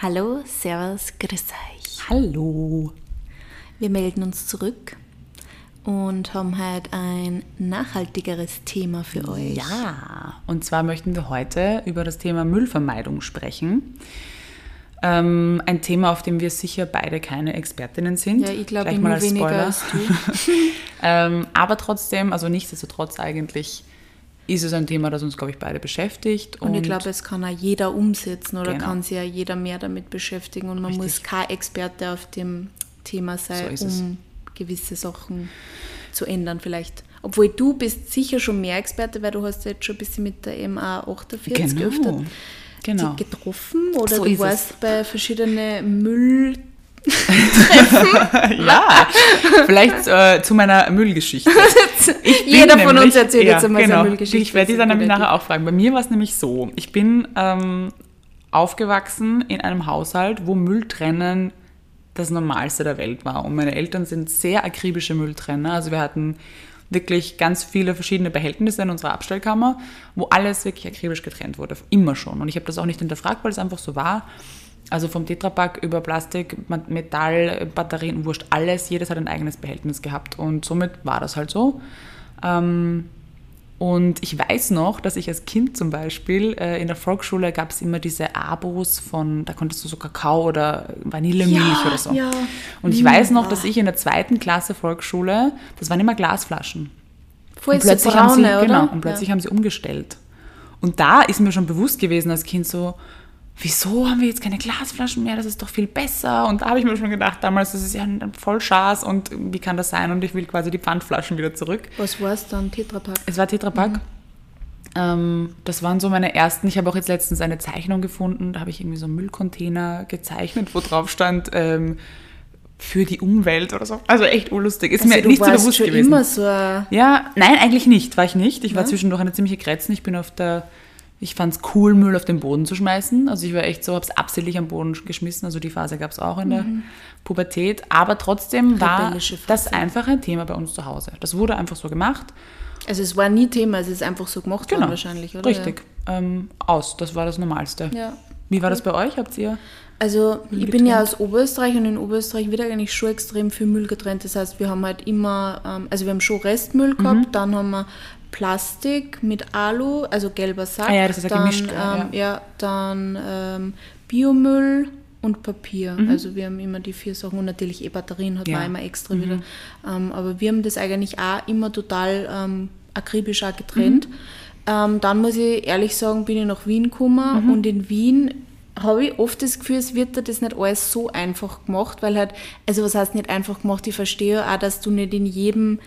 Hallo, Servus, grüß euch. Hallo. Wir melden uns zurück und haben heute ein nachhaltigeres Thema für euch. Ja, und zwar möchten wir heute über das Thema Müllvermeidung sprechen. Ähm, ein Thema, auf dem wir sicher beide keine Expertinnen sind. Ja, ich glaube, ich mal als weniger Spoiler. als du. ähm, aber trotzdem, also nichtsdestotrotz eigentlich, ist es ein Thema, das uns, glaube ich, beide beschäftigt. Und ich glaube, es kann auch jeder umsetzen oder Genau. kann sich ja jeder mehr damit beschäftigen und man Richtig. muss kein Experte auf dem Thema sein, So um gewisse Sachen zu ändern vielleicht. Obwohl du bist sicher schon mehr Experte, weil du hast ja jetzt schon ein bisschen mit der MA 48 Genau. öfter Genau. die getroffen oder So du ist es. warst bei verschiedenen Müll... ja, vielleicht äh, zu meiner Müllgeschichte. Jeder von uns nämlich- erzählt jetzt einmal genau, seine Müllgeschichte. Ich werde die dann nämlich nachher auch fragen. Bei mir war es nämlich so, ich bin ähm, aufgewachsen in einem Haushalt, wo Mülltrennen das Normalste der Welt war. Und meine Eltern sind sehr akribische Mülltrenner. Also wir hatten wirklich ganz viele verschiedene Behältnisse in unserer Abstellkammer, wo alles wirklich akribisch getrennt wurde. Immer schon. Und ich habe das auch nicht hinterfragt, weil es einfach so war. Also vom Tetrapack über Plastik, Metall, Batterien, wurscht, alles. Jedes hat ein eigenes Behältnis gehabt. Und somit war das halt so. Ähm, und ich weiß noch, dass ich als Kind zum Beispiel äh, in der Volksschule gab es immer diese Abos von, da konntest du so Kakao oder Vanillemilch Ja, oder so. ja. Und ich weiß noch, dass ich in der zweiten Klasse Volksschule, das waren immer Glasflaschen. Voll Und plötzlich, haben sie, braune, genau, und plötzlich haben sie umgestellt. Und da ist mir schon bewusst gewesen als Kind so, wieso haben wir jetzt keine Glasflaschen mehr? Das ist doch viel besser. Und da habe ich mir schon gedacht, damals, das ist ja ein voll Schaß und wie kann das sein? Und ich will quasi die Pfandflaschen wieder zurück. Was war es dann? Tetrapack? Es war Tetrapack. Ähm, das waren so meine ersten. Ich habe auch jetzt letztens eine Zeichnung gefunden. Da habe ich irgendwie so einen Müllcontainer gezeichnet, wo drauf stand, ähm, für die Umwelt oder so. Also echt urlustig. Ist Also mir nicht so bewusst schon gewesen. immer so Ja, nein, eigentlich nicht. War ich nicht. Ich war Ja? zwischendurch eine ziemliche Kretzen. Ich bin auf der. Ich fand es cool, Müll auf den Boden zu schmeißen. Also ich war echt so, habe es absichtlich am Boden geschmissen. Also die Phase gab es auch in der Pubertät. Aber trotzdem war Mhm. Das einfach ein Thema bei uns zu Hause. Das wurde einfach so gemacht. Also es war nie Thema, es ist einfach so gemacht Genau. worden wahrscheinlich, oder? Richtig. Ähm, aus. Das war das Normalste. Ja. Wie war das bei euch? Habt ihr? Also ich Müll bin ja getrennt? aus Oberösterreich und in Oberösterreich wird eigentlich schon extrem viel Müll getrennt. Das heißt, wir haben halt immer, ähm, also wir haben schon Restmüll Mhm. gehabt, dann haben wir Plastik mit Alu, also gelber Sack. Ah ja, das ist ja dann, gemischt, ja, ähm, ja. dann ähm, Biomüll und Papier. Mhm. Also wir haben immer die vier Sachen und natürlich eh Batterien hat Ja. Mhm. man immer extra wieder. Ähm, aber wir haben das eigentlich auch immer total ähm, akribisch auch getrennt. Mhm. Ähm, dann muss ich ehrlich sagen, bin ich nach Wien gekommen Mhm. und in Wien habe ich oft das Gefühl, es wird dir das nicht alles so einfach gemacht, weil halt, also was heißt nicht einfach gemacht, ich verstehe auch, dass du nicht in jedem,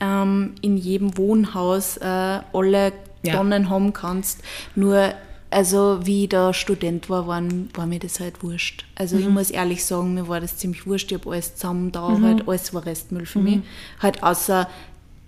ähm, in jedem Wohnhaus äh, alle Ja. Tonnen haben kannst. Nur, also wie ich da Student war, waren, war mir das halt wurscht. Also Mhm. ich muss ehrlich sagen, mir war das ziemlich wurscht, ich habe alles zusammen da, halt alles war Restmüll Mhm. für mich. Halt außer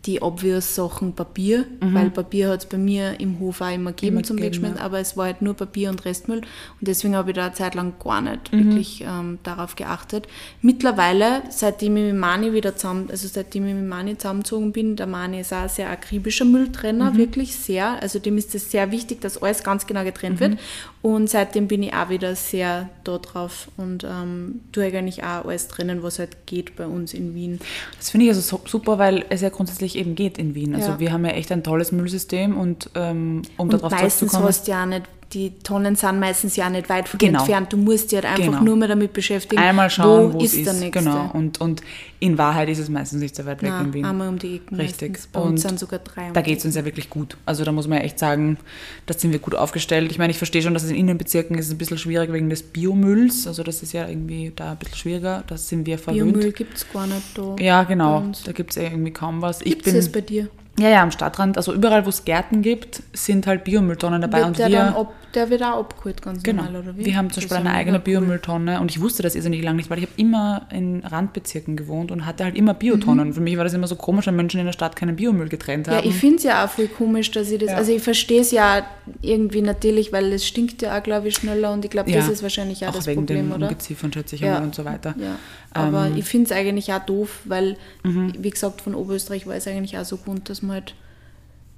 die obvious Sachen Papier, Mhm. weil Papier hat es bei mir im Hof auch immer gegeben Immer zum Wegschmeißen, ja. aber es war halt nur Papier und Restmüll und deswegen habe ich da eine Zeit lang gar nicht Mhm. wirklich ähm, darauf geachtet. Mittlerweile, seitdem ich mit Mani wieder zusammen, also seitdem ich mit Mani zusammengezogen bin, der Mani ist auch ein sehr akribischer Mhm. Mülltrenner, wirklich sehr, also dem ist es sehr wichtig, dass alles ganz genau getrennt Mhm. wird und seitdem bin ich auch wieder sehr da drauf und ähm, tue eigentlich auch alles trennen, was halt geht bei uns in Wien. Das finde ich also so super, weil es ja grundsätzlich eben geht in Wien. Also Ja. wir haben ja echt ein tolles Müllsystem und um, um Und darauf meistens zurückzukommen. hast du ja nicht, die Tonnen sind meistens ja nicht weit von Genau. entfernt. Du musst dich halt einfach Genau. nur mehr damit beschäftigen, Einmal schauen, wo, ist es der ist. nächste. Genau. Und, und in Wahrheit ist es meistens nicht so weit weg in Nein, Wien. einmal um die Ecken Richtig. meistens. Bei und uns sind sogar drei. um da geht es uns ja wirklich gut. Also da muss man ja echt sagen, da sind wir gut aufgestellt. Ich meine, ich verstehe schon, dass es in Innenbezirken ist es ein bisschen schwierig wegen des Biomülls. Also das ist ja irgendwie da ein bisschen schwieriger. Das sind wir verwöhnt. Biomüll gibt es gar nicht da. Ja, genau. Da gibt es irgendwie kaum was. Gibt es bei dir? Ja, ja, am Stadtrand. Also überall, wo es Gärten gibt, sind halt Biomülltonnen dabei. Wird und der, wir, dann ab, der wird auch abgeholt, ganz Genau. normal, oder wie? Wir haben zum Das Beispiel eine eigene cool. Biomülltonne und ich wusste das irrsinnig lange nicht, weil ich habe immer in Randbezirken gewohnt und hatte halt immer Biotonnen. Für mich war das immer so komisch, wenn Menschen in der Stadt keinen Biomüll getrennt Mhm. Ja, haben. ich finde es ja auch voll komisch, dass ich das. Ja. Also ich verstehe es ja irgendwie natürlich, weil es stinkt ja auch, glaube ich, schneller und ich glaube, das Ja, ist wahrscheinlich auch, auch das wegen Problem, oder? Ungeziefern, schätze ich Ja. und so weiter. Ja, aber Ähm, ich finde es eigentlich auch doof, weil, Mhm. wie gesagt, von Oberösterreich war es eigentlich auch so gut, dass man halt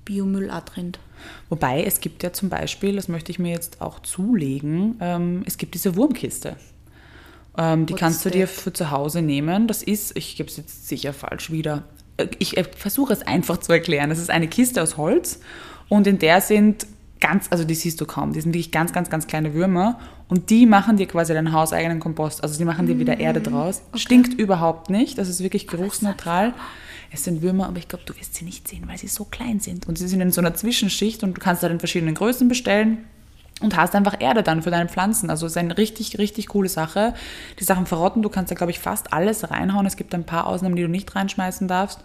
Biomüll auch trennt. Wobei es gibt ja zum Beispiel, das möchte ich mir jetzt auch zulegen, ähm, es gibt diese Wurmkiste. Ähm, die What's kannst du dir that? für zu Hause nehmen. Das ist, ich gebe es jetzt sicher falsch wieder. Äh, Ich äh, versuche es einfach zu erklären. Es ist eine Kiste aus Holz und in der sind ganz, also die siehst du kaum, die sind wirklich ganz, ganz, ganz kleine Würmer und die machen dir quasi deinen hauseigenen Kompost. Also die machen dir wieder Erde draus. Stinkt überhaupt nicht, das ist wirklich geruchsneutral. Es sind Würmer, aber ich glaube, du wirst sie nicht sehen, weil sie so klein sind. Und sie sind in so einer Zwischenschicht und du kannst da in verschiedenen Größen bestellen und hast einfach Erde dann für deine Pflanzen. Also es ist eine richtig, richtig coole Sache. Die Sachen verrotten, du kannst da, glaube ich, fast alles reinhauen. Es gibt ein paar Ausnahmen, die du nicht reinschmeißen darfst.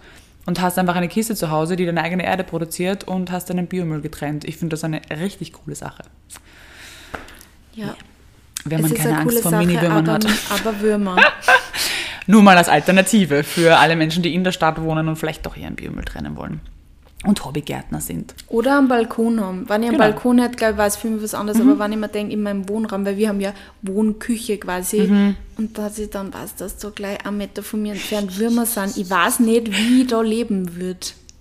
Und hast einfach eine Kiste zu Hause, die deine eigene Erde produziert und hast deinen Biomüll getrennt. Ich finde das eine richtig coole Sache. Ja. Wenn man es ist keine eine Angst vor Sache, Mini-Würmern hat. aber Würmer. Nur mal als Alternative für alle Menschen, die in der Stadt wohnen und vielleicht doch ihren Biomüll trennen wollen. Und Hobbygärtner sind. Oder am Balkon haben. Wenn ich einen Genau. Mhm. Balkon hätte, glaube ich, für mich was anderes. Aber wenn ich mir denke, in meinem Wohnraum, weil wir haben ja Wohnküche quasi, Mhm. und dass ich dann weiß, dass da gleich einen Meter von mir entfernt Würmer sind, ich weiß nicht, wie ich da leben würde.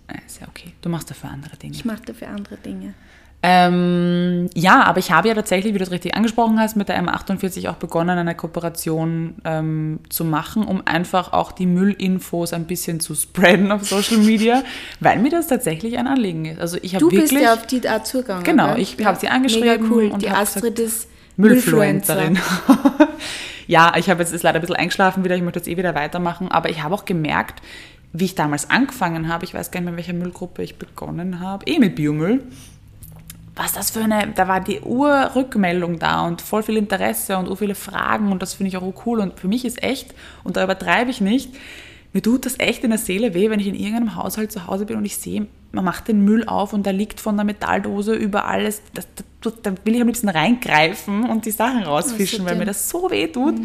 Äh, Ist ja okay. Du machst dafür andere Dinge. Ich mache dafür andere Dinge. Ähm, ja, aber ich habe ja tatsächlich, wie du es richtig angesprochen hast, mit der M48 auch begonnen, eine Kooperation ähm, zu machen, um einfach auch die Müllinfos ein bisschen zu spreaden auf Social Media, weil mir das tatsächlich ein Anliegen ist. Also ich habe Du wirklich bist ja auf die auch zugegangen. Genau, gell? ich habe sie angeschrieben Mega cool. und die Astrid ist Müllfluencerin. ja, ich habe jetzt ist leider ein bisschen eingeschlafen wieder, ich möchte jetzt eh wieder weitermachen, aber ich habe auch gemerkt, wie ich damals angefangen habe, ich weiß gar nicht mehr, in welcher Müllgruppe ich begonnen habe, eh mit Biomüll. Was das für eine, da war die Urrückmeldung da und voll viel Interesse und so viele Fragen und das finde ich auch cool und für mich ist echt, und da übertreibe ich nicht, mir tut das echt in der Seele weh, wenn ich in irgendeinem Haushalt zu Hause bin und ich sehe, man macht den Müll auf und da liegt von der Metalldose über alles. Das, das, da will ich am liebsten reingreifen und die Sachen rausfischen, weil mir das so weh tut,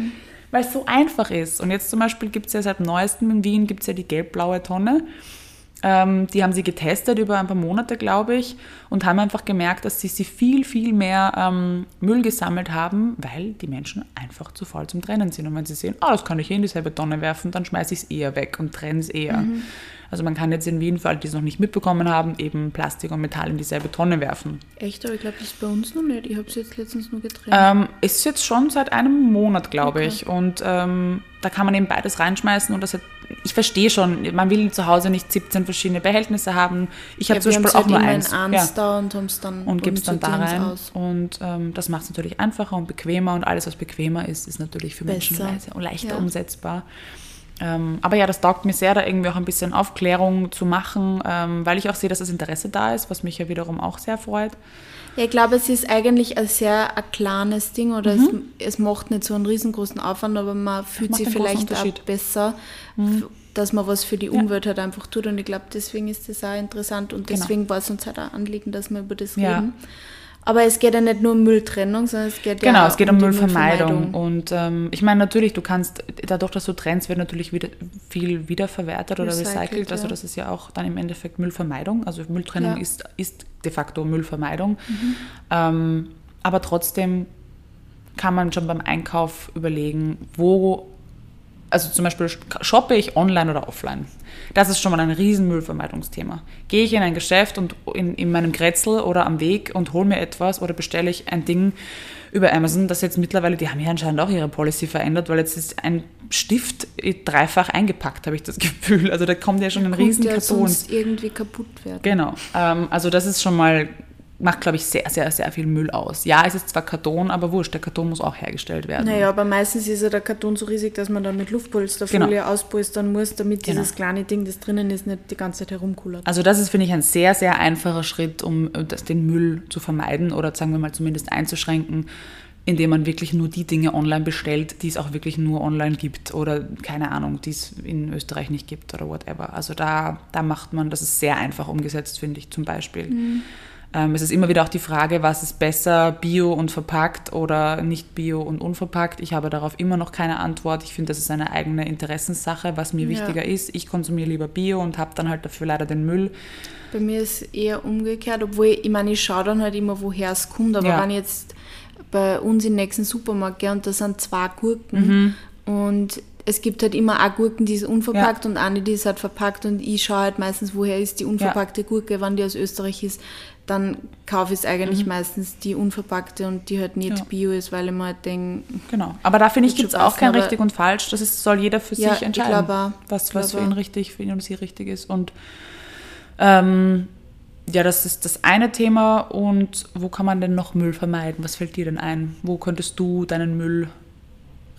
weil es so einfach ist. Und jetzt zum Beispiel gibt es ja seit neuestem in Wien gibt's ja die gelb-blaue Tonne. Ähm, die haben sie getestet über ein paar Monate, glaube ich, und haben einfach gemerkt, dass sie, sie viel, viel mehr ähm, Müll gesammelt haben, weil die Menschen einfach zu faul zum Trennen sind. Und wenn sie sehen, ah, das kann ich eh in dieselbe Tonne werfen, dann schmeiße ich es eher weg und trenne es eher. Also man kann jetzt in Wien, für alle, die es noch nicht mitbekommen haben, eben Plastik und Metall in dieselbe Tonne werfen. Echt, aber ich glaube, das ist bei uns noch nicht. Ich habe es jetzt letztens nur getrennt. Ähm, ist jetzt schon seit einem Monat, glaube ich. Und ähm, da kann man eben beides reinschmeißen. Und das hat, ich verstehe schon, man will zu Hause nicht 17 verschiedene Behältnisse haben. Ich habe ja, zum Beispiel auch nur eins. in eins Ja. und dann Und gibst dann da rein. aus. Und ähm, das macht es natürlich einfacher und bequemer. Und alles, was bequemer ist, ist natürlich für Menschen und leichter Ja. umsetzbar. Ähm, aber ja, das taugt mir sehr, da irgendwie auch ein bisschen Aufklärung zu machen, ähm, weil ich auch sehe, dass das Interesse da ist, was mich ja wiederum auch sehr freut. Ja, ich glaube, es ist eigentlich ein sehr ein kleines Ding oder es, es macht nicht so einen riesengroßen Aufwand, aber man fühlt Mhm. sich vielleicht auch. Mhm. besser, f- dass man was für die Umwelt halt einfach tut. Und ich glaube, deswegen ist das auch interessant und Genau. deswegen war es uns halt auch Anliegen, dass wir über das Ja. reden. Aber es geht ja nicht nur um Mülltrennung, sondern es geht Genau, ja es geht um die Müllvermeidung. Und ähm, ich meine, natürlich, du kannst, dadurch, dass du trennst, wird natürlich wieder viel wiederverwertet oder Recycelt. Also ja. das ist ja auch dann im Endeffekt Müllvermeidung. Also Mülltrennung Ja. ist, ist de facto Müllvermeidung. Ähm, aber trotzdem kann man schon beim Einkauf überlegen, wo, also zum Beispiel shoppe ich online oder offline. Das ist schon mal ein riesen Müllvermeidungsthema. Gehe ich in ein Geschäft und in, in meinem Grätzl oder am Weg und hole mir etwas oder bestelle ich ein Ding über Amazon, das jetzt mittlerweile, die haben ja anscheinend auch ihre Policy verändert, weil jetzt ist ein Stift dreifach eingepackt, habe ich das Gefühl. Also da kommt ja schon ein riesen Karton. sonst irgendwie kaputt werden. Genau. Ähm, also das ist schon mal, macht, glaube ich, sehr, sehr, sehr viel Müll aus. Ja, es ist zwar Karton, aber wurscht, der Karton muss auch hergestellt werden. Naja, aber meistens ist ja der Karton so riesig, dass man dann mit Luftpolsterfolie Genau. auspolstern muss, damit Genau. dieses kleine Ding, das drinnen ist, nicht die ganze Zeit herumkullert. Also das ist, finde ich, ein sehr, sehr einfacher Schritt, um äh, das, den Müll zu vermeiden oder sagen wir mal zumindest einzuschränken, indem man wirklich nur die Dinge online bestellt, die es auch wirklich nur online gibt oder keine Ahnung, die es in Österreich nicht gibt oder whatever. Also da, da macht man, das ist sehr einfach umgesetzt, finde ich zum Beispiel. Ähm, es ist immer wieder auch die Frage, was ist besser, bio und verpackt oder nicht bio und unverpackt. Ich habe darauf immer noch keine Antwort. Ich finde, das ist eine eigene Interessenssache, was mir Ja. wichtiger ist. Ich konsumiere lieber bio und habe dann halt dafür leider den Müll. Bei mir ist eher umgekehrt, obwohl ich, ich meine, ich schaue dann halt immer, woher es kommt. Aber Ja. wenn ich jetzt bei uns im nächsten Supermarkt gehe und da sind zwei Gurken Mhm. Und es gibt halt immer auch Gurken, die ist unverpackt ja. und eine, die ist halt verpackt und ich schaue halt meistens, woher ist die unverpackte ja. Gurke, wann die aus Österreich ist, dann kaufe ich es eigentlich mhm. meistens die unverpackte und die halt nicht ja. bio ist, weil ich mir halt denke... Genau, aber da finde ich, gibt es auch kein richtig und falsch, das ist, soll jeder für sich entscheiden, auch, was, was für ihn richtig, für ihn und sie richtig ist und ähm, ja, das ist das eine Thema und wo kann man denn noch Müll vermeiden? Was fällt dir denn ein? Wo könntest du deinen Müll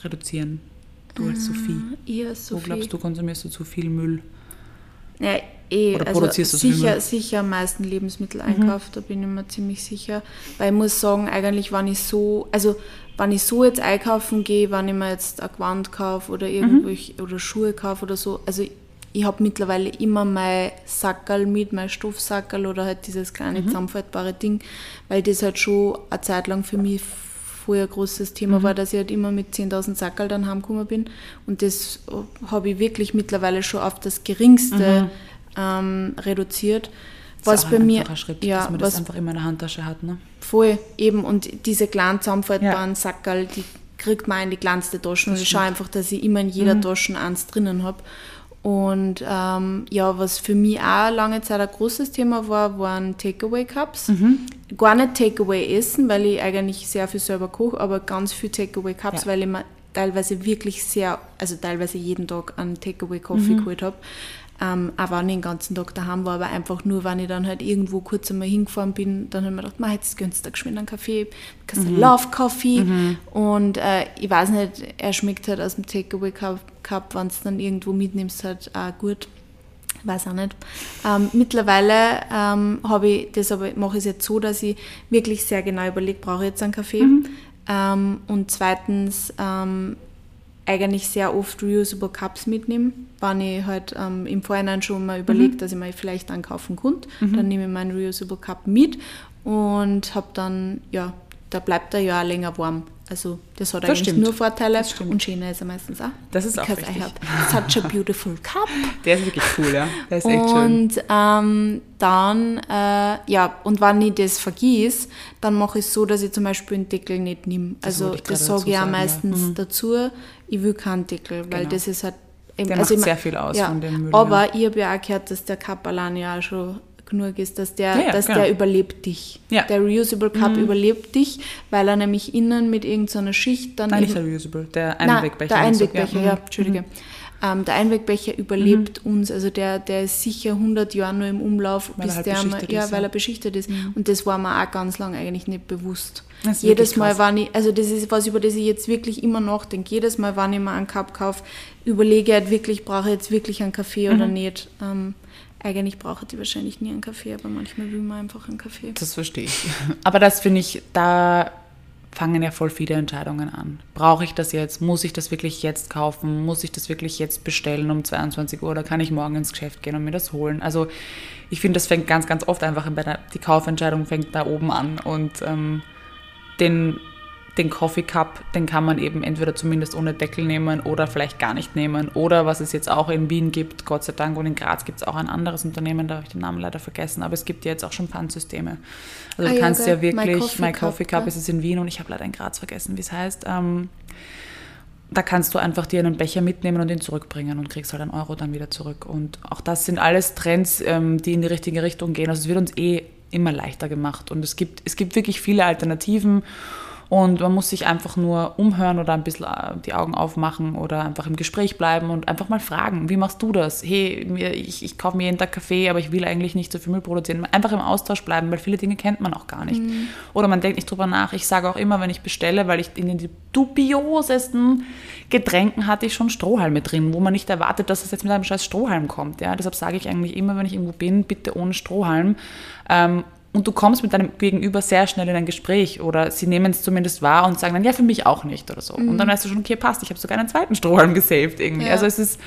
reduzieren? Du als Sophie. Ich als Sophie. Wo glaubst du, konsumierst du zu viel Müll? Ja, eh, Oder also produzierst also du sicher, sicher am meisten Lebensmitteleinkauf, mhm. da bin ich mir ziemlich sicher. Weil ich muss sagen, eigentlich, wenn ich so, also wenn ich so jetzt einkaufen gehe, wenn ich mir jetzt ein Gewand kaufe oder mhm. irgendwelche mhm. oder Schuhe kaufe oder so, also ich habe mittlerweile immer mein Sackerl mit, mein Stoffsackerl oder halt dieses kleine mhm. zusammenfaltbare Ding, weil das halt schon eine Zeit lang für mich vorher ein großes Thema mhm. war, dass ich halt immer mit 10.000 Sackerl dann heimgekommen bin. Und das habe ich wirklich mittlerweile schon auf das Geringste mhm. Ähm, reduziert. Was bei mir Schritt, ja, dass man das einfach immer in der Handtasche hat, ne? Voll, eben. Und diese kleinen zusammenfaltbaren ja. Sackerl, die kriegt man in die kleinste Tasche. Und ich schaue einfach, dass ich immer in jeder mhm. Tasche eins drinnen habe. Und ähm, ja, was für mich auch lange Zeit ein großes Thema war, waren Takeaway-Cups. Mhm. Gar nicht Takeaway essen, weil ich eigentlich sehr viel selber koche, aber ganz viel Takeaway-Cups, ja. weil ich mir teilweise wirklich sehr, also teilweise jeden Tag einen Takeaway-Kaffee mhm. geholt habe. Ähm, auch wenn ich den ganzen Tag daheim war, aber einfach nur, wenn ich dann halt irgendwo kurz einmal hingefahren bin, dann habe ich mir gedacht, jetzt gönnst du geschwind einen Kaffee, kannst mhm. Love Coffee mhm. und äh, ich weiß nicht, er schmeckt halt aus dem Takeaway Cup, wenn du dann irgendwo mitnimmst, halt auch gut. Weiß auch nicht. Ähm, mittlerweile ähm, habe ich das aber mache ich es jetzt so, dass ich wirklich sehr genau überlege, brauche ich jetzt einen Kaffee? Mhm. Ähm, und zweitens ähm, eigentlich sehr oft reusable Cups mitnehme, wenn ich halt ähm, im Vorhinein schon mal überlegt, mhm. dass ich mir vielleicht einen kaufen könnte. Mhm. Dann nehme ich meinen reusable Cup mit und habe dann, ja, da bleibt er ja auch länger warm. Also das hat das eigentlich stimmt. nur Vorteile und schöner ist er meistens auch. Das ist auch Because I have such a beautiful cup. Der ist wirklich cool, ja. Der ist echt und, schön. Und ähm, dann, äh, ja, und wenn ich das vergieße, dann mache ich es so, dass ich zum Beispiel den Deckel nicht nehme. Also das sage ich auch meistens ja. mhm. dazu. Ich will keinen Deckel, weil genau. das ist halt... Eben, der also macht sehr viel aus ja, von dem Müll. Aber ja. ich habe ja auch gehört, dass der Cup allein ja auch schon genug ist, dass der, ja, dass der überlebt dich. Der Reusable Cup mhm. überlebt dich, weil er nämlich innen mit irgendeiner Schicht dann. Nein, nicht der Reusable, der Einwegbecher. Der Einwegbecher, ja, ja Entschuldige. Mhm. Ähm, der Einwegbecher überlebt mhm. uns, also der, der ist sicher 100 Jahre nur im Umlauf, weil bis halt der mal, ja, ist, weil er beschichtet ist. Mhm. Und das war mir auch ganz lange eigentlich nicht bewusst. Jedes Mal, wenn ich, also das ist was, über das ich jetzt wirklich immer nachdenke. Jedes Mal, wenn ich mir einen Cup kaufe, überlege ich halt wirklich, brauche ich jetzt wirklich einen Kaffee oder mhm. nicht. Ähm, eigentlich braucht die wahrscheinlich nie einen Kaffee, aber manchmal will man einfach einen Kaffee. Das verstehe ich. Aber das finde ich, da fangen ja voll viele Entscheidungen an. Brauche ich das jetzt? Muss ich das wirklich jetzt kaufen? Muss ich das wirklich jetzt bestellen um 22 Uhr oder kann ich morgen ins Geschäft gehen und mir das holen? Also ich finde, das fängt ganz, ganz oft einfach bei der, die Kaufentscheidung fängt da oben an und ähm, den den Coffee Cup, den kann man eben entweder zumindest ohne Deckel nehmen oder vielleicht gar nicht nehmen. Oder was es jetzt auch in Wien gibt, Gott sei Dank, und in Graz gibt es auch ein anderes Unternehmen, da habe ich den Namen leider vergessen, aber es gibt ja jetzt auch schon Pfandsysteme. Also du ah, kannst ja, ja wirklich, My Coffee, My Coffee Cup, Cup ist es in Wien und ich habe leider in Graz vergessen, wie es heißt. Ähm, da kannst du einfach dir einen Becher mitnehmen und ihn zurückbringen und kriegst halt einen Euro dann wieder zurück. Und auch das sind alles Trends, ähm, die in die richtige Richtung gehen. Also es wird uns eh immer leichter gemacht und es gibt, es gibt wirklich viele Alternativen und man muss sich einfach nur umhören oder ein bisschen äh, die Augen aufmachen oder einfach im Gespräch bleiben und einfach mal fragen, wie machst du das? Hey, ich, ich kaufe mir jeden Tag Kaffee, aber ich will eigentlich nicht so viel Müll produzieren. Einfach im Austausch bleiben, weil viele Dinge kennt man auch gar nicht. Mhm. Oder man denkt nicht drüber nach. Ich sage auch immer, wenn ich bestelle, weil ich in den dubiosesten Getränken hatte ich schon Strohhalme drin, wo man nicht erwartet, dass es jetzt mit einem scheiß Strohhalm kommt. Ja? Deshalb sage ich eigentlich immer, wenn ich irgendwo bin, bitte ohne Strohhalm. Ähm, und du kommst mit deinem Gegenüber sehr schnell in ein Gespräch oder sie nehmen es zumindest wahr und sagen dann, ja, für mich auch nicht oder so. Mhm. Und dann weißt du schon, okay, passt, ich habe sogar einen zweiten Strohhalm gesaved irgendwie. Ja. Also es ist,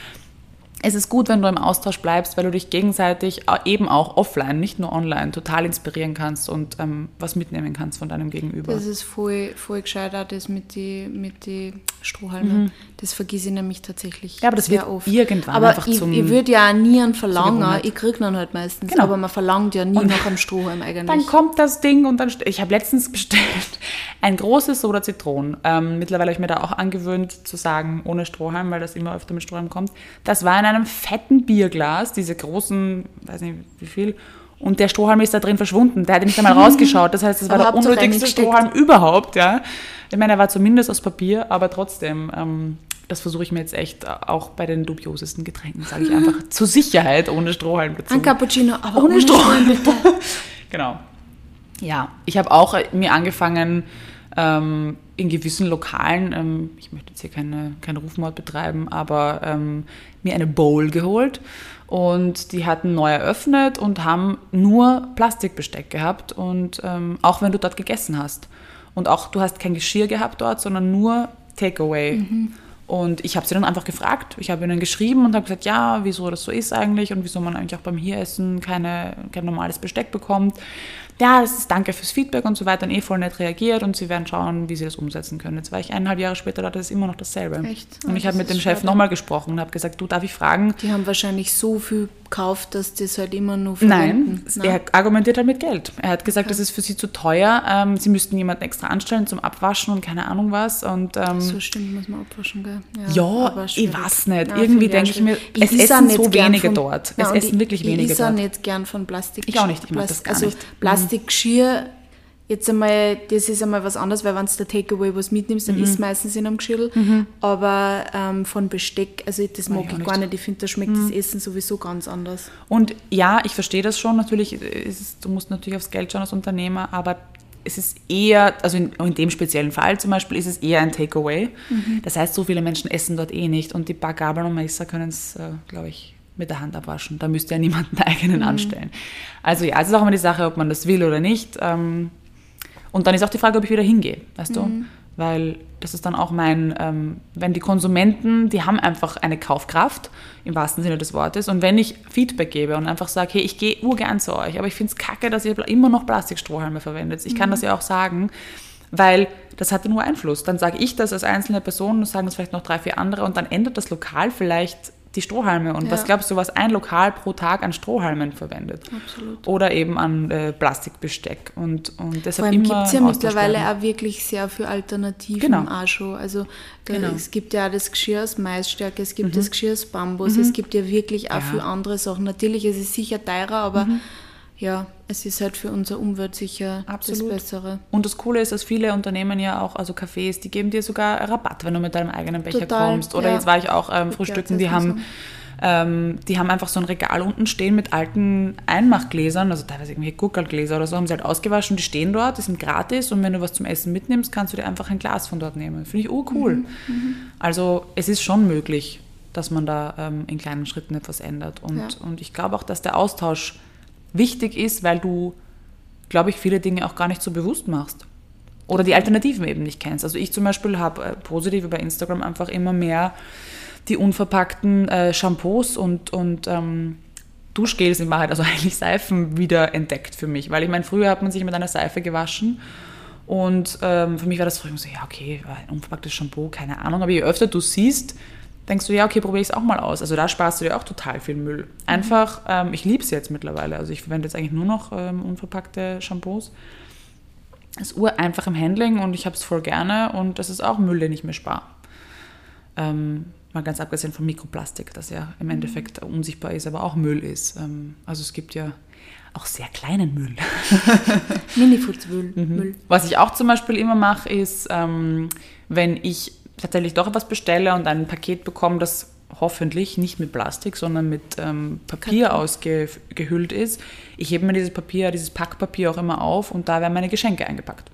es ist gut, wenn du im Austausch bleibst, weil du dich gegenseitig eben auch offline, nicht nur online, total inspirieren kannst und ähm, was mitnehmen kannst von deinem Gegenüber. Das ist voll, voll gescheit, auch das mit den mit die Strohhalmen. Mhm. Das vergesse ich nämlich tatsächlich ja, aber das wird oft. irgendwann aber einfach ich, zum... ich würde ja nie einen verlangen, ich kriege dann halt meistens, Genau. aber man verlangt ja nie Und- nach einem Strohhalm eigentlich. Dann kommt das Ding und dann. Ich habe letztens bestellt ein großes Soda Zitron. Ähm, mittlerweile habe ich mir da auch angewöhnt zu sagen, ohne Strohhalm, weil das immer öfter mit Strohhalm kommt. Das war in einem fetten Bierglas, diese großen, weiß nicht wie viel. Und der Strohhalm ist da drin verschwunden. Der hat nicht einmal rausgeschaut. Das heißt, das war Aber der unnötigste? Strohhalm überhaupt. Ja. Ich meine, er war zumindest aus Papier, aber trotzdem. Ähm, das versuche ich mir jetzt echt auch bei den dubiosesten Getränken, sage ich einfach, zur Sicherheit ohne Strohhalm dazu. ein Cappuccino, aber Ohne ohne, Strohhalm. Bitte. Genau. Ja, ich habe auch mir angefangen, ähm, in gewissen Lokalen, ähm, ich möchte jetzt hier keine, keinen Rufmord betreiben, aber ähm, mir eine Bowl geholt und die hatten neu eröffnet und haben nur Plastikbesteck gehabt und ähm, auch wenn du dort gegessen hast und auch du hast kein Geschirr gehabt dort, sondern nur Takeaway. Und ich habe sie dann einfach gefragt. Ich habe ihnen geschrieben und habe gesagt, ja, wieso das so ist eigentlich und wieso man eigentlich auch beim Hieressen keine, kein normales Besteck bekommt. Ja, das ist danke fürs Feedback und so weiter und eh voll nett reagiert und sie werden schauen, wie sie das umsetzen können. Jetzt war ich eineinhalb Jahre später da, das ist immer noch dasselbe. Echt? Und Ah, ich habe das mit dem Chef nochmal gesprochen und habe gesagt, du, darf ich fragen? Die haben wahrscheinlich so viel gekauft, dass das halt immer nur verwenden. Nein, er argumentiert halt mit Geld. Er hat gesagt, das ist für sie zu teuer. Ähm, sie müssten jemanden extra anstellen zum Abwaschen und keine Ahnung was. Und ähm, So stimmt, muss man abwaschen, gell? Ja, aber ich weiß nicht. Ja, Irgendwie ich denke ich mir, schwierig. es essen so wenige von- dort. Ja, Es und essen ich- wirklich wenige Ich isse auch dort. nicht gern von Plastik. Ich auch nicht, ich mag das gar also nicht. Mhm. Plastikgeschirr, jetzt einmal, das ist einmal was anderes, weil wenn du der Takeaway was mitnimmst, Mhm. dann isst meistens in einem Geschirr. Aber ähm, von Besteck, also das mag ich ich, gar nicht. Mhm. Ich finde, da schmeckt das Essen sowieso ganz anders. Und ja, ich verstehe das schon. Natürlich, ist es, du musst natürlich aufs Geld schauen als Unternehmer, aber es ist eher, also in, in dem speziellen Fall zum Beispiel, ist es eher ein Takeaway. Mhm. Das heißt, so viele Menschen essen dort eh nicht und die paar Gabeln und Messer können es, äh, glaube ich, mit der Hand abwaschen. Da müsste ja niemand einen eigenen Mhm. anstellen. Also ja, es ist auch immer die Sache, ob man das will oder nicht. Ähm, Und dann ist auch die Frage, ob ich wieder hingehe, weißt du? Weil das ist dann auch mein, ähm, wenn die Konsumenten, die haben einfach eine Kaufkraft, im wahrsten Sinne des Wortes. Und wenn ich Feedback gebe und einfach sage, hey, ich gehe urgern zu euch, aber ich finde es kacke, dass ihr immer noch Plastikstrohhalme verwendet. Ich kann das ja auch sagen, weil das hat nur Einfluss. Dann sage ich das als einzelne Person und sagen das vielleicht noch drei, vier andere und dann ändert das Lokal vielleicht die Strohhalme. Und was Ja. glaubst du, was ein Lokal pro Tag an Strohhalmen verwendet? Absolut. Oder eben an äh, Plastikbesteck. Und, und Vor deshalb allem immer gibt es ja mittlerweile auch wirklich sehr viele Alternativen Genau. auch schon. Also Genau. es gibt ja auch das Geschirr aus Maisstärke, es gibt das Geschirr aus Bambus, es gibt ja wirklich auch Mhm. Ja. Mhm. viele andere Sachen. Natürlich ist es sicher teurer, aber ja, es ist halt für unsere Umwelt sicher Absolut. das Bessere. Und das Coole ist, dass viele Unternehmen ja auch, also Cafés, die geben dir sogar Rabatt, wenn du mit deinem eigenen Becher Total, kommst. Oder ja. jetzt war ich auch ähm, frühstücken, die haben, ähm, die haben einfach so ein Regal unten stehen mit alten Einmachgläsern, also teilweise irgendwelche Gurkelgläser oder so, haben sie halt ausgewaschen, die stehen dort, die sind gratis und wenn du was zum Essen mitnimmst, kannst du dir einfach ein Glas von dort nehmen. Finde ich urcool. Mhm, Also es ist schon möglich, dass man da ähm, in kleinen Schritten etwas ändert. Und, Ja. und ich glaube auch, dass der Austausch wichtig ist, weil du, glaube ich, viele Dinge auch gar nicht so bewusst machst. Oder die Alternativen eben nicht kennst. Also ich zum Beispiel habe äh, positiv bei Instagram einfach immer mehr die unverpackten äh, Shampoos und, und ähm, Duschgels in Wahrheit, also eigentlich Seifen, wieder entdeckt für mich. Weil ich meine, früher hat man sich mit einer Seife gewaschen und ähm, für mich war das früher so, ja, okay, ein unverpacktes Shampoo, keine Ahnung. Aber je öfter du siehst, denkst du, ja, okay, probiere ich es auch mal aus. Also da sparst du dir auch total viel Müll. Einfach, ähm, ich liebe es jetzt mittlerweile. Also ich verwende jetzt eigentlich nur noch ähm, unverpackte Shampoos. Es ist ureinfach im Handling und ich habe es voll gerne und das ist auch Müll, den ich mir spare. Ähm, mal ganz abgesehen von Mikroplastik, das ja im Endeffekt unsichtbar ist, aber auch Müll ist. Ähm, also es gibt ja auch sehr kleinen Müll. Minifoodsmüll. Mhm. Müll. Was ich auch zum Beispiel immer mache, ist, ähm, wenn ich tatsächlich doch etwas bestelle und ein Paket bekomme, das hoffentlich nicht mit Plastik, sondern mit ähm, Papier ausgehüllt ist, ich hebe mir dieses Papier, dieses Packpapier auch immer auf und da werden meine Geschenke eingepackt.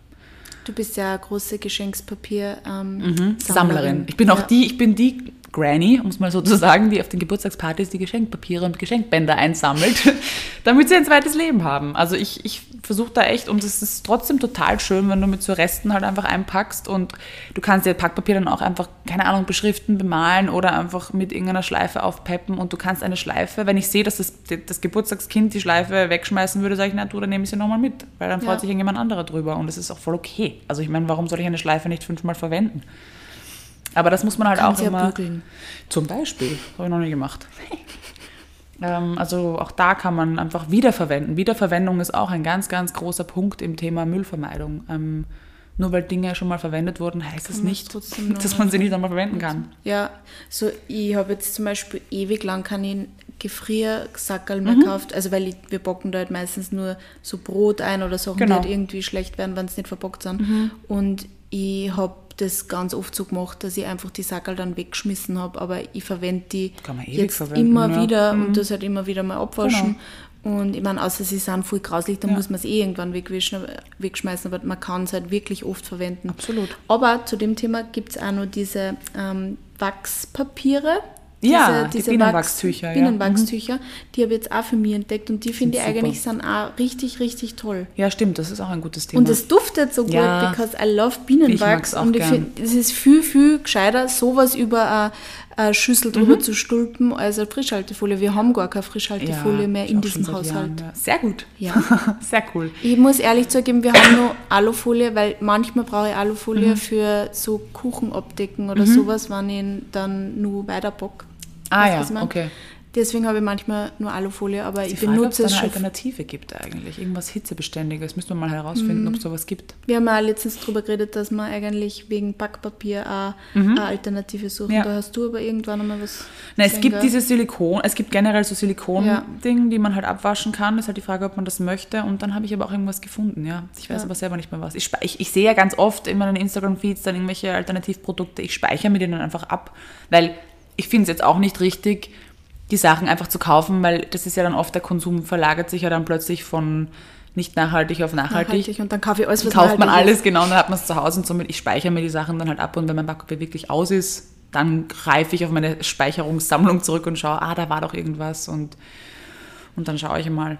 Du bist ja große Geschenkspapier ähm, Mhm. Sammlerin. Ich bin auch Ja. die, ich bin die Granny, um es mal so zu sagen, die auf den Geburtstagspartys die Geschenkpapiere und Geschenkbänder einsammelt, damit sie ein zweites Leben haben. Also ich, ich versuche da echt, und es ist trotzdem total schön, wenn du mit so Resten halt einfach einpackst und du kannst dir Packpapier dann auch einfach, keine Ahnung, beschriften, bemalen oder einfach mit irgendeiner Schleife aufpeppen und du kannst eine Schleife, wenn ich sehe, dass das, das Geburtstagskind die Schleife wegschmeißen würde, sage ich, na du, dann nehme ich sie nochmal mit, weil dann freut Ja. sich irgendjemand anderer drüber und das ist auch voll okay. Also ich meine, warum soll ich eine Schleife nicht fünfmal verwenden? Aber das muss man halt Kannst auch ja immer... bügeln. Zum Beispiel, habe ich noch nie gemacht. ähm, also auch da kann man einfach wiederverwenden. Wiederverwendung ist auch ein ganz, ganz großer Punkt im Thema Müllvermeidung. Ähm, nur weil Dinge schon mal verwendet wurden, heißt das nicht, es trotzdem noch dass man sie nicht nochmal verwenden kann. Ja, so ich habe jetzt zum Beispiel ewig lang keinen Gefriersackerl Mhm. mehr gekauft, also weil ich, wir bocken da halt meistens nur so Brot ein oder Sachen, Genau. Mhm. die halt irgendwie schlecht werden, wenn sie nicht verpackt sind. Und ich habe das ganz oft so gemacht, dass ich einfach die Sackerl dann weggeschmissen habe, aber ich verwende die jetzt immer ja. Mhm. wieder und das halt immer wieder mal abwaschen. Genau. Und ich meine, außer sie sind voll grauslich, dann muss man es eh irgendwann wegschmeißen, aber man kann es halt wirklich oft verwenden. Absolut. Aber zu dem Thema gibt es auch noch diese ähm, Wachspapiere. Ja, die Bienenwachstücher, ja. Mhm. Bienenwachstücher, die habe ich jetzt auch für mich entdeckt und die finde ich super. eigentlich sind auch richtig, richtig toll. Ja, stimmt, das ist auch ein gutes Thema. Und es duftet so Ja. gut, because I love Ich Bienenwachs. mag's auch und ich es ist viel, viel gescheiter, sowas über eine, eine Schüssel Mhm. drüber zu stülpen, als eine Frischhaltefolie. Wir haben gar keine Frischhaltefolie mehr ich in diesem Haushalt. Jahren, ja. Sehr gut. Ja. Sehr cool. Ich muss ehrlich zugeben, wir haben noch Alufolie, weil manchmal brauche ich Alufolie Mhm. für so Kuchenabdecken oder sowas, wenn ich dann nur weiterpack. Ah Weißt ja, ich okay. Deswegen habe ich manchmal nur Alufolie, aber Die ich Frage, es benutze es eine schon. Alternative gibt eigentlich. Irgendwas Hitzebeständiges. Müssen wir mal herausfinden, Mhm. ob es sowas gibt. Wir haben ja letztens darüber geredet, dass man eigentlich wegen Backpapier auch eine Alternative suchen. Mhm. Ja. Da hast du aber irgendwann einmal was. Na, es gibt gell? diese Silikon, es gibt generell so Ja. Silikon-Dinge, die man halt abwaschen kann. Das ist halt die Frage, ob man das möchte. Und dann habe ich aber auch irgendwas gefunden, ja. Ich weiß Ja. aber selber nicht mehr was. Ich, ich, ich sehe ja ganz oft in meinen Instagram-Feeds dann irgendwelche Alternativprodukte. Ich speichere mir die dann einfach ab, weil ich finde es jetzt auch nicht richtig, die Sachen einfach zu kaufen, weil das ist ja dann oft, der Konsum verlagert sich ja dann plötzlich von nicht nachhaltig auf nachhaltig. nachhaltig und dann kaufe ich alles, was kauft man alles, genau, und dann hat man es zu Hause und somit, ich speichere mir die Sachen dann halt ab und wenn mein Backpapier wirklich aus ist, dann greife ich auf meine Speicherungssammlung zurück und schaue, ah, da war doch irgendwas und, und dann schaue ich mal.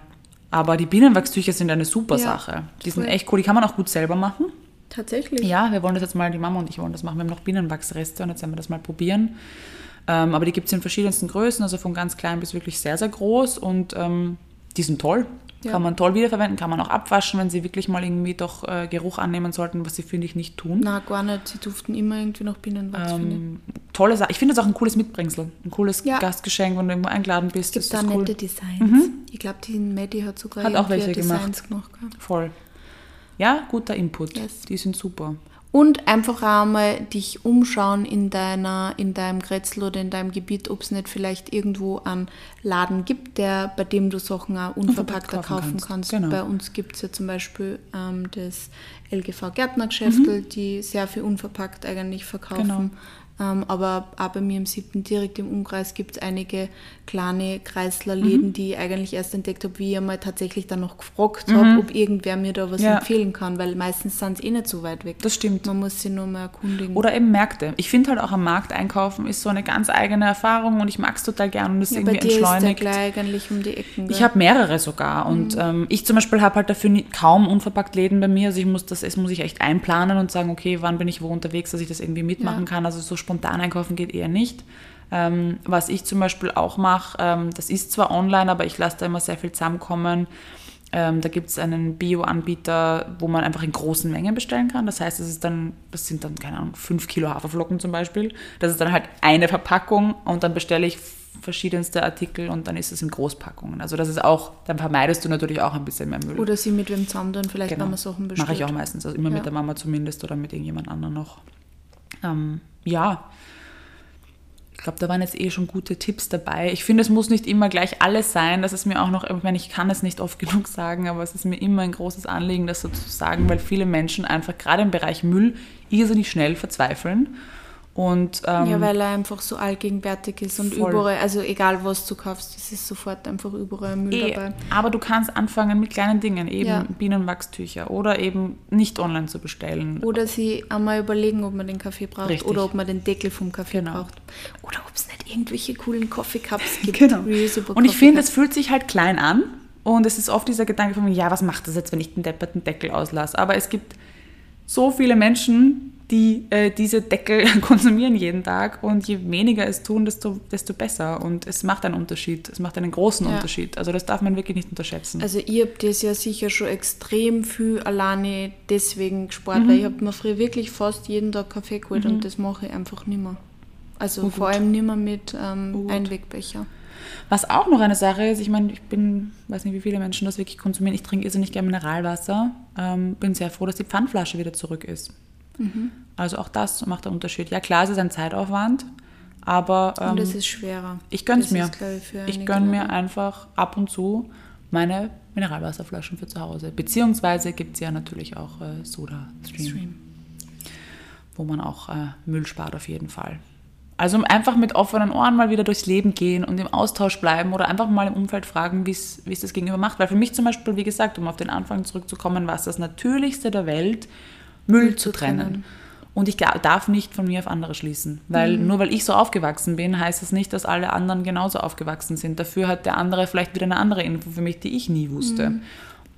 Aber die Bienenwachstücher sind eine super Ja, Sache. Die sind voll. echt cool, die kann man auch gut selber machen. Tatsächlich. Ja, wir wollen das jetzt mal, die Mama und ich wollen das machen. Wir haben noch Bienenwachsreste und jetzt werden wir das mal probieren. Ähm, aber die gibt es in verschiedensten Größen, also von ganz klein bis wirklich sehr, sehr groß und ähm, die sind toll. Ja. Kann man toll wiederverwenden, kann man auch abwaschen, wenn sie wirklich mal irgendwie doch äh, Geruch annehmen sollten, was sie, finde ich, nicht tun. Na, gar nicht. Sie duften immer irgendwie nach Bienenwachs, finde ich. Ähm, tolle Sache. Ich finde das auch ein cooles Mitbringsel. Ein cooles Ja. Gastgeschenk, wenn du irgendwo eingeladen bist. Es gibt das da ist cool. nette Designs. Ich glaube, die Maddie hat sogar Hat auch welche Designs gemacht. gell? Voll. Ja, guter Input. Yes. Die sind super. Und einfach auch mal dich umschauen in deiner, in deinem Grätzl oder in deinem Gebiet, ob es nicht vielleicht irgendwo einen Laden gibt, der, bei dem du Sachen auch unverpackter kaufen kaufen kannst. kannst. Genau. Bei uns gibt es ja zum Beispiel ähm, das LGV Gärtnergeschäftel, Mhm. die sehr viel unverpackt eigentlich verkaufen. Genau. Ähm, aber auch bei mir im siebten direkt im Umkreis gibt es einige kleine Kreislerläden, Mhm. die ich eigentlich erst entdeckt habe, wie ich einmal tatsächlich dann noch gefragt habe, ob irgendwer mir da was Mhm. Ja. empfehlen kann, weil meistens sind sie eh nicht so weit weg. Das stimmt. Man muss sich nur mal erkundigen. Oder eben Märkte. Ich finde halt auch am Markt einkaufen ist so eine ganz eigene Erfahrung und ich mag es total gern und es ja, irgendwie bei dir ist der entschleunigt. gleich eigentlich um die Ecken. Ich habe mehrere sogar und ähm, ich zum Beispiel habe halt dafür nie, kaum unverpackt Läden bei mir. Also ich muss das, es muss ich echt einplanen und sagen, okay, wann bin ich wo unterwegs, dass ich das irgendwie mitmachen Ja. kann. Also so spontan einkaufen geht eher nicht. Ähm, was ich zum Beispiel auch mache, ähm, das ist zwar online, aber ich lasse da immer sehr viel zusammenkommen. Ähm, da gibt es einen Bio-Anbieter, wo man einfach in großen Mengen bestellen kann. Das heißt, das ist dann, das sind dann, keine Ahnung, 5 Kilo Haferflocken zum Beispiel. Das ist dann halt eine Verpackung und dann bestelle ich verschiedenste Artikel und dann ist es in Großpackungen. Also das ist auch, dann vermeidest du natürlich auch ein bisschen mehr Müll. Oder sie mit wem zusammen dann vielleicht, Genau. man Sachen bestellt. Mache ich auch meistens, also immer Ja. mit der Mama zumindest oder mit irgendjemand anderem noch. Ähm, ja, ich glaube, da waren jetzt eh schon gute Tipps dabei. Ich finde, es muss nicht immer gleich alles sein. Das ist mir auch noch, ich meine, ich kann es nicht oft genug sagen, aber es ist mir immer ein großes Anliegen, das so zu sagen, weil viele Menschen einfach gerade im Bereich Müll irrsinnig schnell verzweifeln. Und ähm, Ja, weil er einfach so allgegenwärtig ist und Voll. überall, also egal was du kaufst, es ist sofort einfach überall Müll Eh, dabei. aber du kannst anfangen mit kleinen Dingen, eben Ja. Bienenwachstücher oder eben nicht online zu bestellen. Oder sie einmal überlegen, ob man den Kaffee braucht Richtig. oder ob man den Deckel vom Kaffee Genau. braucht. Oder ob irgendwelche coolen Coffee Cups gibt. Genau. Und ich finde, es fühlt sich halt klein an. Und es ist oft dieser Gedanke von mir, ja, was macht das jetzt, wenn ich den depperten Deckel auslasse? Aber es gibt so viele Menschen, die äh, diese Deckel konsumieren jeden Tag. Und je weniger es tun, desto, desto besser. Und es macht einen Unterschied. Es macht einen großen Ja. Unterschied. Also das darf man wirklich nicht unterschätzen. Also ihr habt das ja sicher schon extrem viel alleine deswegen gespart, Mhm. weil ich habe mir früher wirklich fast jeden Tag Kaffee geholt und das mache ich einfach nicht mehr. Also Oh, vor allem nicht mehr mit ähm, gut. Einwegbecher. Was auch noch eine Sache ist, ich meine, ich bin, weiß nicht, wie viele Menschen das wirklich konsumieren. Ich trinke irrsinnig gerne Mineralwasser. Ähm, bin sehr froh, dass die Pfandflasche wieder zurück ist. Mhm. Also auch das macht einen Unterschied. Ja, klar, es ist ein Zeitaufwand, aber ähm, Und es ist schwerer. ich gönn's Das mir. ist, ich, ich einige gönn mir einfach ab und zu meine Mineralwasserflaschen für zu Hause. Beziehungsweise gibt es ja natürlich auch äh, Soda Stream, Stream. wo man auch äh, Müll spart auf jeden Fall. Also einfach mit offenen Ohren mal wieder durchs Leben gehen und im Austausch bleiben oder einfach mal im Umfeld fragen, wie es wie es das Gegenüber macht. Weil für mich zum Beispiel, wie gesagt, um auf den Anfang zurückzukommen, war es das Natürlichste der Welt, Müll, zu zu trennen. trennen. Und ich darf nicht von mir auf andere schließen. Weil nur weil ich so aufgewachsen bin, heißt das nicht, dass alle anderen genauso aufgewachsen sind. Dafür hat der andere vielleicht wieder eine andere Info für mich, die ich nie wusste.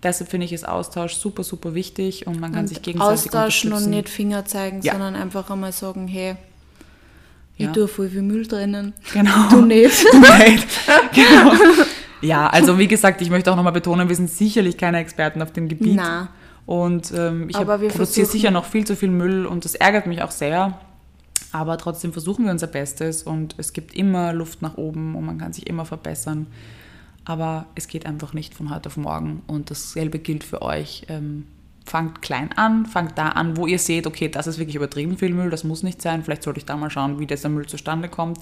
Deshalb finde ich es Austausch super, super wichtig und man kann sich Und gegenseitig austauschen und nicht Finger zeigen, Ja. sondern einfach einmal sagen, hey, Ja. ich tue voll viel Müll drinnen. Genau. Du nicht. Nein, genau. Ja, also wie gesagt, ich möchte auch nochmal betonen, wir sind sicherlich keine Experten auf dem Gebiet. Na. Und ähm, ich produziere sicher noch viel zu viel Müll und das ärgert mich auch sehr. Aber trotzdem versuchen wir unser Bestes und es gibt immer Luft nach oben und man kann sich immer verbessern. Aber es geht einfach nicht von heute auf morgen und dasselbe gilt für euch. Ähm, fangt klein an, fangt da an, wo ihr seht, okay, das ist wirklich übertrieben viel Müll, das muss nicht sein. Vielleicht sollte ich da mal schauen, wie dieser Müll zustande kommt.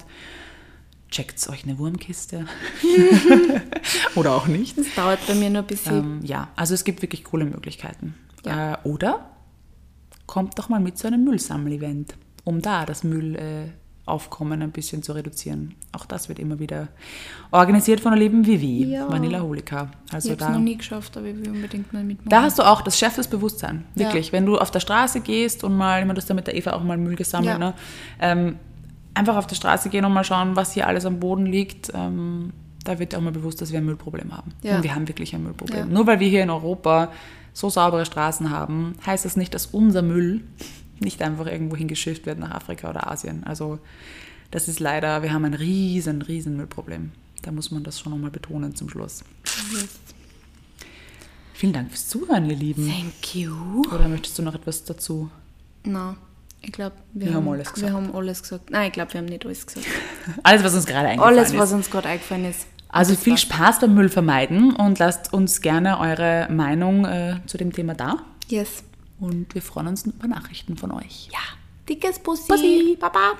Checkt euch eine Wurmkiste. Oder auch nicht. Das dauert bei mir nur ein bisschen. Ähm, ja, also es gibt wirklich coole Möglichkeiten. Ja. Äh, oder kommt doch mal mit zu einem Müllsammel-Event, um da das Müllaufkommen ein bisschen zu reduzieren. Auch das wird immer wieder organisiert von der lieben Vivi, Ja. Vanilla Holika. ich Also habe es da, noch nie geschafft, aber ich will unbedingt mal mitmachen. da hast du auch das Chef des Bewusstsein. Ja. Wirklich. Wenn du auf der Straße gehst und mal, ich meine, du hast ja mit der Eva auch mal Müll gesammelt, Ja. ne? ähm, einfach auf der Straße gehen und mal schauen, was hier alles am Boden liegt. Ähm, da wird auch mal bewusst, dass wir ein Müllproblem haben. Ja. Und wir haben wirklich ein Müllproblem. Ja. Nur weil wir hier in Europa so saubere Straßen haben, heißt das nicht, dass unser Müll nicht einfach irgendwo hingeschifft wird nach Afrika oder Asien. Also das ist leider, wir haben ein riesen, riesen Müllproblem. Da muss man das schon nochmal betonen zum Schluss. Vielen Dank fürs Zuhören, ihr Lieben. Thank you. Oder möchtest du noch etwas dazu? Na, ich glaube, wir, Wir haben haben alles gesagt. Wir haben alles gesagt. Nein, ich glaube, wir haben nicht alles gesagt. Alles, was uns gerade eingefallen Alles, ist. was uns gerade eingefallen ist. Also viel. Spaß beim Müll vermeiden und lasst uns gerne eure Meinung äh, zu dem Thema da. Yes. Und wir freuen uns über Nachrichten von euch. Ja. Dickes Bussi. Bussi. Baba.